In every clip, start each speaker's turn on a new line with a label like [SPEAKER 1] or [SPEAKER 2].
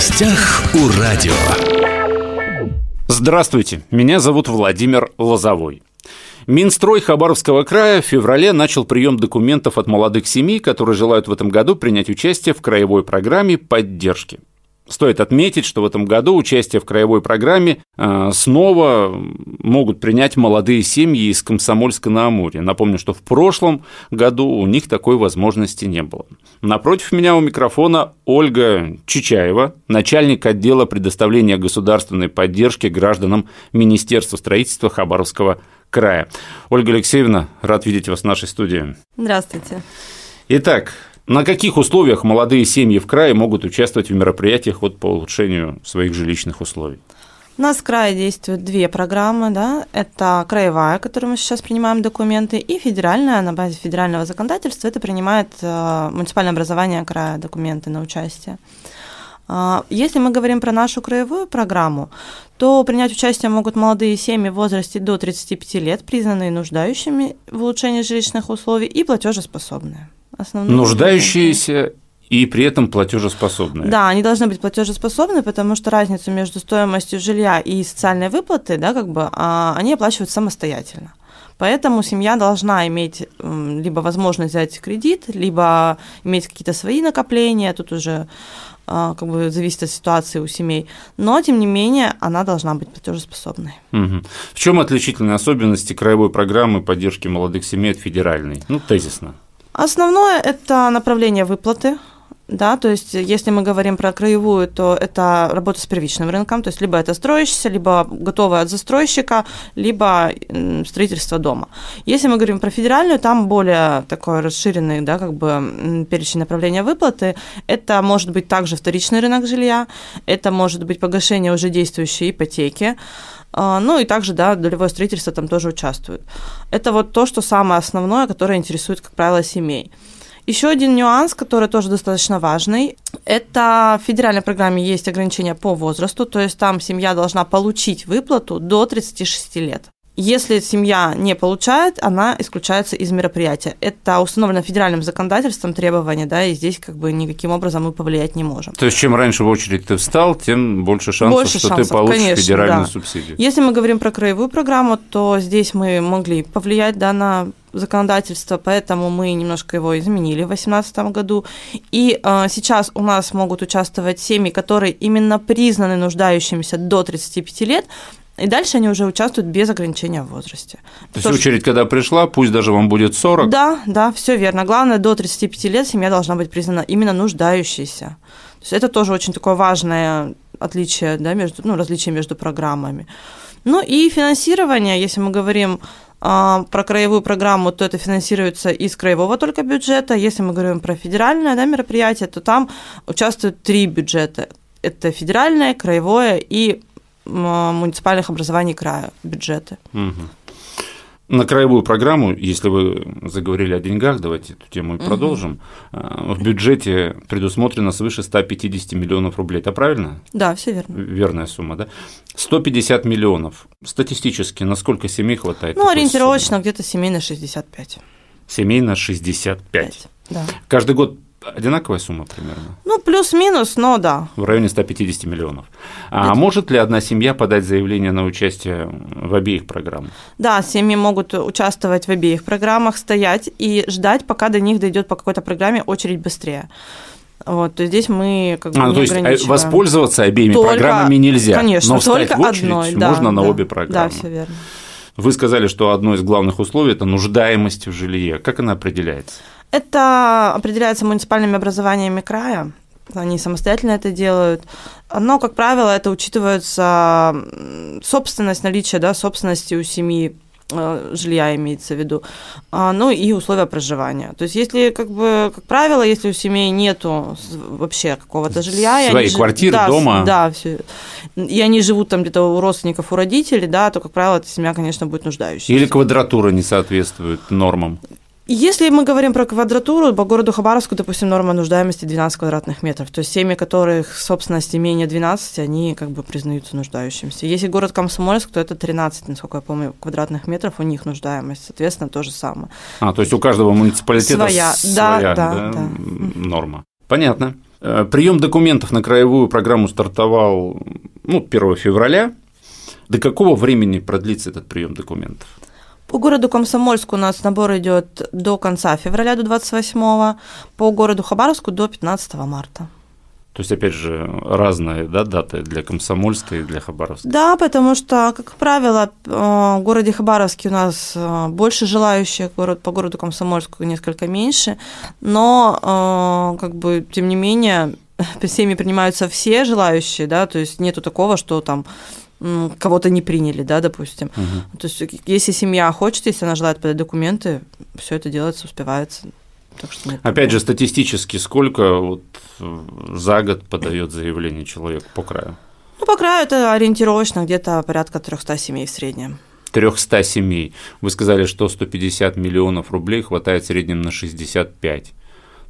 [SPEAKER 1] гостях у радио.
[SPEAKER 2] Здравствуйте, меня зовут Владимир Лозовой. Минстрой Хабаровского края в феврале начал прием документов от молодых семей, которые желают в этом году принять участие в краевой программе поддержки. Стоит отметить, что в этом году участие в краевой программе э, снова могут принять молодые семьи из Комсомольска на Амуре. Напомню, что в прошлом году у них такой возможности не было. Напротив меня у микрофона Ольга Чичаева, начальник отдела предоставления государственной поддержки гражданам Министерства строительства Хабаровского края. Ольга Алексеевна, рад видеть вас в нашей студии.
[SPEAKER 3] Здравствуйте.
[SPEAKER 2] Итак, на каких условиях молодые семьи в крае могут участвовать в мероприятиях вот по улучшению своих жилищных условий?
[SPEAKER 3] У нас в крае действуют две программы, да, это краевая, которую мы сейчас принимаем документы, и федеральная, на базе федерального законодательства, это принимает э, муниципальное образование края документы на участие. Э, если мы говорим про нашу краевую программу, то принять участие могут молодые семьи в возрасте до 35 лет, признанные нуждающими в улучшении жилищных условий и платежеспособные
[SPEAKER 2] основные. Нуждающиеся и при этом платежеспособные.
[SPEAKER 3] Да, они должны быть платежеспособны, потому что разницу между стоимостью жилья и социальной выплаты, да, как бы, а, они оплачивают самостоятельно. Поэтому семья должна иметь либо возможность взять кредит, либо иметь какие-то свои накопления. Тут уже а, как бы зависит от ситуации у семей. Но, тем не менее, она должна быть платежеспособной.
[SPEAKER 2] Угу. В чем отличительные особенности краевой программы поддержки молодых семей от федеральной? Ну, тезисно.
[SPEAKER 3] Основное – это направление выплаты, да, то есть если мы говорим про краевую, то это работа с первичным рынком, то есть либо это строящийся, либо готовое от застройщика, либо строительство дома. Если мы говорим про федеральную, там более такой расширенный, да, как бы перечень направления выплаты. Это может быть также вторичный рынок жилья, это может быть погашение уже действующей ипотеки, а, ну и также, да, долевое строительство там тоже участвует. Это вот то, что самое основное, которое интересует, как правило, семей. Еще один нюанс, который тоже достаточно важный, это в федеральной программе есть ограничения по возрасту, то есть там семья должна получить выплату до 36 лет. Если семья не получает, она исключается из мероприятия. Это установлено федеральным законодательством требования, да, и здесь как бы никаким образом мы повлиять не можем.
[SPEAKER 2] То есть чем раньше в очередь ты встал, тем больше шансов, больше что шансов, ты получишь конечно, федеральную да. субсидию.
[SPEAKER 3] Если мы говорим про краевую программу, то здесь мы могли повлиять да, на законодательство, поэтому мы немножко его изменили в 2018 году. И э, сейчас у нас могут участвовать семьи, которые именно признаны нуждающимися до 35 лет, и дальше они уже участвуют без ограничения в возрасте.
[SPEAKER 2] То есть очередь, когда пришла, пусть даже вам будет 40?
[SPEAKER 3] Да, да, все верно. Главное, до 35 лет семья должна быть признана именно нуждающейся. То есть это тоже очень такое важное отличие, да, между, ну, различие между программами. Ну и финансирование, если мы говорим а, про краевую программу, то это финансируется из краевого только бюджета. Если мы говорим про федеральное да, мероприятие, то там участвуют три бюджета. Это федеральное, краевое и муниципальных образований края бюджеты.
[SPEAKER 2] Угу. На краевую программу, если вы заговорили о деньгах, давайте эту тему и продолжим. Угу. В бюджете предусмотрено свыше 150 миллионов рублей. Это правильно?
[SPEAKER 3] Да, все верно.
[SPEAKER 2] Верная сумма, да? 150 миллионов. Статистически, насколько семей хватает?
[SPEAKER 3] Ну, ориентировочно где-то семей на 65.
[SPEAKER 2] Семей на 65. 5,
[SPEAKER 3] да.
[SPEAKER 2] Каждый год одинаковая сумма примерно?
[SPEAKER 3] Ну, плюс-минус, но да.
[SPEAKER 2] В районе 150 миллионов. А может ли одна семья подать заявление на участие в обеих программах?
[SPEAKER 3] Да, семьи могут участвовать в обеих программах, стоять и ждать, пока до них дойдет по какой-то программе очередь быстрее. Вот, то здесь мы как бы
[SPEAKER 2] а,
[SPEAKER 3] не
[SPEAKER 2] то есть э, воспользоваться обеими только, программами нельзя,
[SPEAKER 3] конечно,
[SPEAKER 2] но
[SPEAKER 3] встать
[SPEAKER 2] только в очередь
[SPEAKER 3] одной,
[SPEAKER 2] можно
[SPEAKER 3] да,
[SPEAKER 2] на
[SPEAKER 3] да,
[SPEAKER 2] обе программы.
[SPEAKER 3] Да, все верно.
[SPEAKER 2] Вы сказали, что одно из главных условий – это нуждаемость в жилье. Как она определяется?
[SPEAKER 3] Это определяется муниципальными образованиями края. Они самостоятельно это делают. Но, как правило, это учитывается собственность, наличие да, собственности у семьи э, жилья имеется в виду, а, ну и условия проживания. То есть, если, как бы, как правило, если у семей нету вообще какого-то жилья,
[SPEAKER 2] своей они квартиры,
[SPEAKER 3] да,
[SPEAKER 2] дома,
[SPEAKER 3] да, все, и они живут там где-то у родственников, у родителей, да, то, как правило, эта семья, конечно, будет нуждающейся.
[SPEAKER 2] Или квадратура не соответствует нормам.
[SPEAKER 3] Если мы говорим про квадратуру, по городу Хабаровску, допустим, норма нуждаемости 12 квадратных метров. То есть семьи, которых собственности менее 12, они как бы признаются нуждающимися. Если город Комсомольск, то это 13, насколько я помню, квадратных метров, у них нуждаемость, соответственно, то же самое.
[SPEAKER 2] А, то есть у каждого муниципалитета
[SPEAKER 3] своя,
[SPEAKER 2] своя
[SPEAKER 3] да, да,
[SPEAKER 2] да,
[SPEAKER 3] да.
[SPEAKER 2] норма. Понятно. Э, Прием документов на краевую программу стартовал ну, 1 февраля. До какого времени продлится этот прием документов?
[SPEAKER 3] По городу Комсомольску у нас набор идет до конца февраля, до 28 по городу Хабаровску до 15 марта.
[SPEAKER 2] То есть, опять же, разные да, даты для Комсомольска и для Хабаровска.
[SPEAKER 3] Да, потому что, как правило, э, в городе Хабаровске у нас э, больше желающих, город, по городу Комсомольску несколько меньше, но, э, как бы, тем не менее, всеми принимаются все желающие, да, то есть нету такого, что там кого-то не приняли, да, допустим. Угу. То есть, если семья хочет, если она желает подать документы, все это делается, успевается.
[SPEAKER 2] Так что Опять же, статистически сколько вот за год подает заявление человек по краю?
[SPEAKER 3] Ну, по краю это ориентировочно где-то порядка 300 семей в среднем.
[SPEAKER 2] 300 семей. Вы сказали, что 150 миллионов рублей хватает в среднем на 65.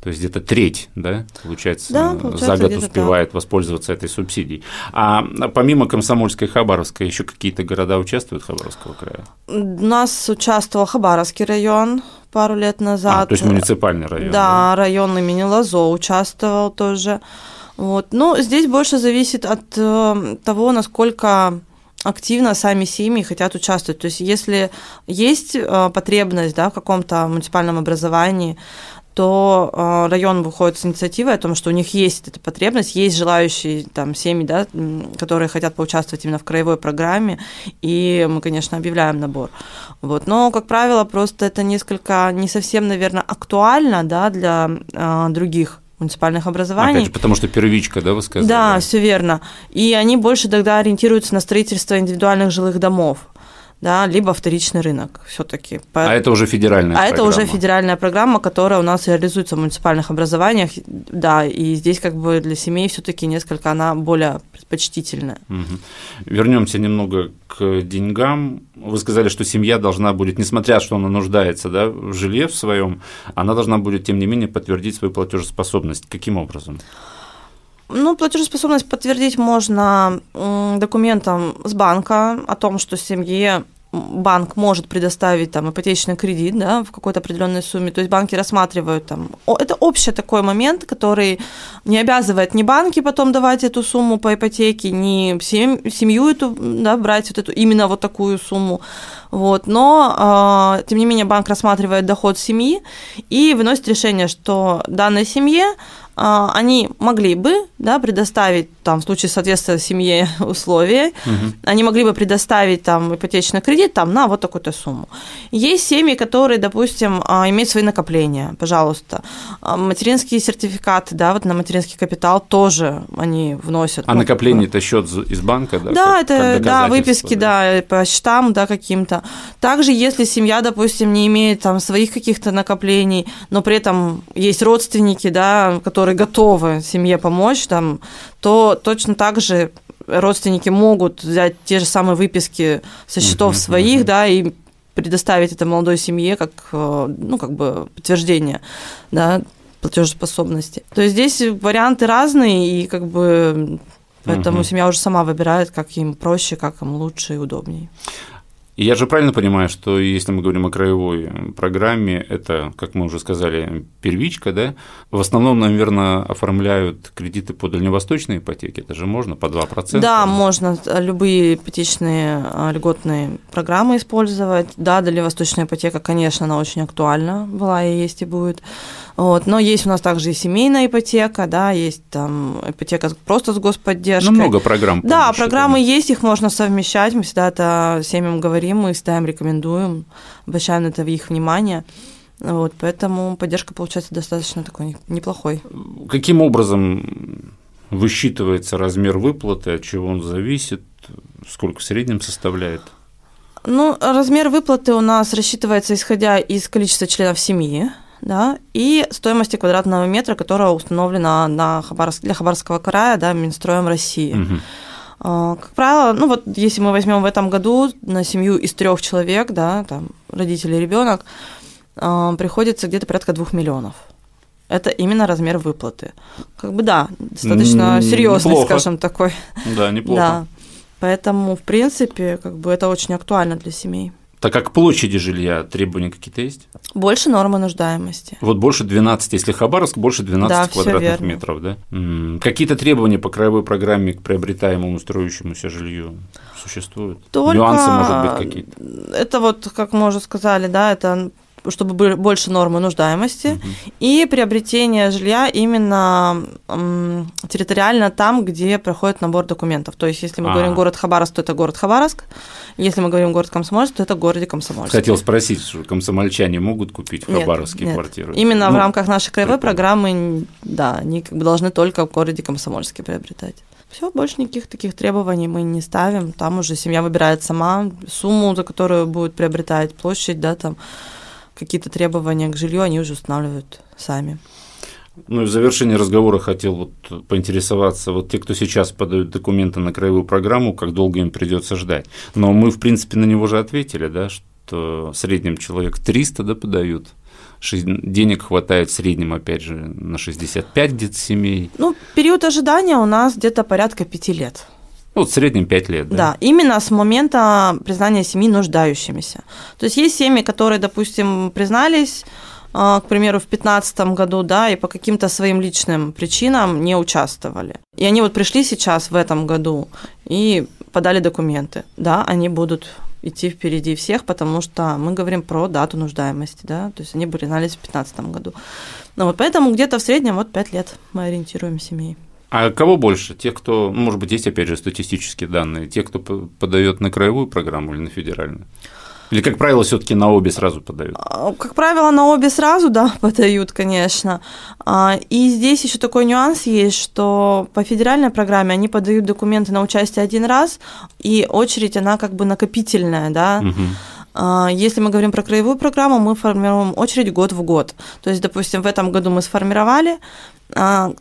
[SPEAKER 2] То есть где-то треть, да, получается, да, получается за год успевает так. воспользоваться этой субсидией. А помимо Комсомольской и Хабаровска, еще какие-то города участвуют Хабаровского края?
[SPEAKER 3] У нас участвовал Хабаровский район пару лет назад.
[SPEAKER 2] А, то есть муниципальный район.
[SPEAKER 3] Да, да? район имени Лазо участвовал тоже. Вот. Ну, здесь больше зависит от э, того, насколько активно сами семьи хотят участвовать. То есть, если есть э, потребность да, в каком-то муниципальном образовании, то э, район выходит с инициативой о том, что у них есть эта потребность, есть желающие там семьи, да, которые хотят поучаствовать именно в краевой программе, и мы, конечно, объявляем набор. Вот. Но, как правило, просто это несколько не совсем, наверное, актуально да, для э, других муниципальных образований.
[SPEAKER 2] Опять же, потому что первичка, да, вы сказали?
[SPEAKER 3] Да, все верно. И они больше тогда ориентируются на строительство индивидуальных жилых домов да, либо вторичный рынок все-таки.
[SPEAKER 2] А это уже федеральная
[SPEAKER 3] а программа? А это уже федеральная программа, которая у нас реализуется в муниципальных образованиях, да, и здесь как бы для семей все-таки несколько она более предпочтительная.
[SPEAKER 2] Угу. Вернемся немного к деньгам. Вы сказали, что семья должна будет, несмотря что она нуждается да, в жилье в своем, она должна будет, тем не менее, подтвердить свою платежеспособность. Каким образом?
[SPEAKER 3] Ну, платежеспособность подтвердить можно документом с банка о том, что семье банк может предоставить там ипотечный кредит да, в какой-то определенной сумме. То есть банки рассматривают там. Это общий такой момент, который не обязывает ни банки потом давать эту сумму по ипотеке, ни семью эту да, брать вот эту именно вот такую сумму. Вот. Но, э, тем не менее, банк рассматривает доход семьи и выносит решение, что данной семье они могли бы да, предоставить, там, в случае соответствия семье условия, угу. они могли бы предоставить там, ипотечный кредит там, на вот такую-то сумму. Есть семьи, которые, допустим, а, имеют свои накопления, пожалуйста. А, материнские сертификаты, да, вот на материнский капитал тоже они вносят.
[SPEAKER 2] А ну, накопление это счет из банка, да?
[SPEAKER 3] Да, как, это как да, выписки, да. да, по счетам, да, каким-то. Также, если семья, допустим, не имеет там своих каких-то накоплений, но при этом есть родственники, да, которые которые готовы семье помочь, там, то точно так же родственники могут взять те же самые выписки со счетов uh-huh, своих, uh-huh. да, и предоставить это молодой семье как, э, ну, как бы подтверждение, да, платежеспособности. То есть здесь варианты разные, и как бы поэтому uh-huh. семья уже сама выбирает, как им проще, как им лучше и удобнее.
[SPEAKER 2] И я же правильно понимаю, что если мы говорим о краевой программе, это, как мы уже сказали, первичка, да? В основном, наверное, оформляют кредиты по дальневосточной ипотеке, это же можно по 2%?
[SPEAKER 3] Да, можно любые ипотечные а, льготные программы использовать. Да, дальневосточная ипотека, конечно, она очень актуальна была и есть и будет. Вот. Но есть у нас также и семейная ипотека, да, есть там ипотека просто с господдержкой.
[SPEAKER 2] Ну, много программ.
[SPEAKER 3] Да, программы да. есть, их можно совмещать. Мы всегда это семьям говорим, мы всегда им рекомендуем, обращаем на это их внимание. Вот, поэтому поддержка получается достаточно такой неплохой.
[SPEAKER 2] Каким образом высчитывается размер выплаты, от чего он зависит, сколько в среднем составляет?
[SPEAKER 3] Ну, размер выплаты у нас рассчитывается исходя из количества членов семьи, да, и стоимости квадратного метра, которая установлена на Хабаровск, для Хабаровского края да, Минстроем России. Угу. Как правило, ну вот если мы возьмем в этом году на семью из трех человек, да, там родители ребенок, приходится где-то порядка двух миллионов. Это именно размер выплаты. Как бы да, достаточно серьезный, неплохо. скажем такой.
[SPEAKER 2] Да, неплохо. Да.
[SPEAKER 3] Поэтому, в принципе, как бы это очень актуально для семей.
[SPEAKER 2] Так как площади жилья требования какие-то есть?
[SPEAKER 3] Больше нормы нуждаемости.
[SPEAKER 2] Вот больше 12, если Хабаровск, больше 12
[SPEAKER 3] Да,
[SPEAKER 2] квадратных метров, да? Какие-то требования по краевой программе к приобретаемому строящемуся жилью существуют?
[SPEAKER 3] Только
[SPEAKER 2] Нюансы, может быть, какие-то?
[SPEAKER 3] Это вот, как мы уже сказали, да, это чтобы были больше нормы нуждаемости и приобретение жилья именно территориально там, где проходит набор документов. То есть, если мы
[SPEAKER 2] А.
[SPEAKER 3] говорим город Хабаровск, то это город Хабаровск. Если мы говорим город Комсомольск, то это городе Комсомольск.
[SPEAKER 2] Хотел спросить, что комсомольчане могут купить в
[SPEAKER 3] Нет,
[SPEAKER 2] Хабаровске
[SPEAKER 3] нет.
[SPEAKER 2] квартиру?
[SPEAKER 3] Именно в
[SPEAKER 2] Ну,
[SPEAKER 3] рамках нашей краевой
[SPEAKER 2] прикольно.
[SPEAKER 3] программы, да, они как бы должны только в городе Комсомольске приобретать. Все, больше никаких таких требований мы не ставим. Там уже семья выбирает сама сумму, за которую будет приобретать площадь, да, там какие-то требования к жилью они уже устанавливают сами.
[SPEAKER 2] Ну и в завершении разговора хотел вот поинтересоваться, вот те, кто сейчас подают документы на краевую программу, как долго им придется ждать. Но мы, в принципе, на него уже ответили, да, что в среднем человек 300 да, подают. Денег хватает в среднем, опять же, на 65 где-то семей.
[SPEAKER 3] Ну, период ожидания у нас где-то порядка пяти лет.
[SPEAKER 2] Ну, в среднем 5 лет, да?
[SPEAKER 3] Да, именно с момента признания семьи нуждающимися. То есть есть семьи, которые, допустим, признались, а, к примеру, в 2015 году, да, и по каким-то своим личным причинам не участвовали. И они вот пришли сейчас в этом году и подали документы. Да, они будут идти впереди всех, потому что мы говорим про дату нуждаемости, да, то есть они признались в 2015 году. Ну вот поэтому где-то в среднем вот 5 лет мы ориентируем семей.
[SPEAKER 2] А кого больше? Те, кто, ну, может быть, есть, опять же, статистические данные, те, кто подает на краевую программу или на федеральную? Или, как правило, все-таки на обе сразу подают?
[SPEAKER 3] А, Как правило, на обе сразу, да, подают, конечно. А, И здесь еще такой нюанс есть, что по федеральной программе они подают документы на участие один раз, и очередь, она как бы накопительная, да. А, Если мы говорим про краевую программу, мы формируем очередь год в год. То есть, допустим, в этом году мы сформировали,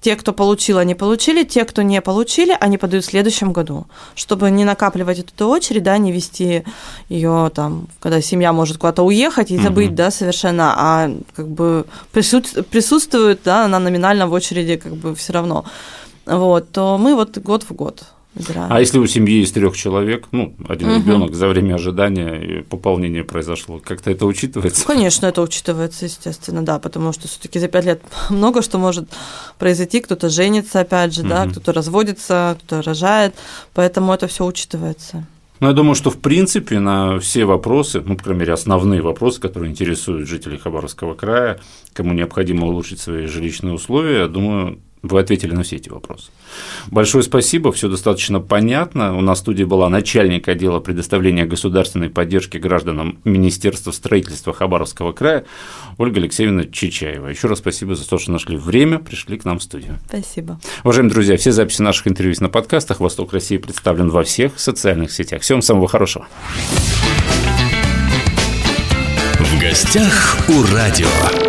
[SPEAKER 3] те, кто получил, они получили, те, кто не получили, они подают в следующем году, чтобы не накапливать эту очередь, да, не вести ее там, когда семья может куда-то уехать и забыть,
[SPEAKER 2] Мгм.
[SPEAKER 3] да, совершенно, а как бы присут- присутствует, да, она номинально в очереди как бы все равно, вот, то мы вот год в год выбираем.
[SPEAKER 2] А если у семьи из трех человек, ну, один
[SPEAKER 3] Мгм.
[SPEAKER 2] ребенок за время ожидания пополнение произошло, как-то это учитывается?
[SPEAKER 3] Конечно, это учитывается, естественно, да, потому что все-таки за пять лет много что может произойти. Кто-то женится, опять же, да,
[SPEAKER 2] Мгм.
[SPEAKER 3] кто-то разводится, кто рожает, поэтому это все учитывается.
[SPEAKER 2] Ну, я думаю, что в принципе на все вопросы, ну, по крайней мере, основные вопросы, которые интересуют жителей Хабаровского края, кому необходимо улучшить свои жилищные условия, я думаю, вы ответили на все эти вопросы. Большое спасибо, все достаточно понятно. У нас в студии была начальник отдела предоставления государственной поддержки гражданам Министерства строительства Хабаровского края Ольга Алексеевна Чичаева. Еще раз спасибо за то, что нашли время, пришли к нам в студию.
[SPEAKER 3] Спасибо.
[SPEAKER 2] Уважаемые друзья, все записи наших интервью есть на подкастах. «Восток России» представлен во всех социальных сетях. Всем самого хорошего.
[SPEAKER 1] В гостях у радио.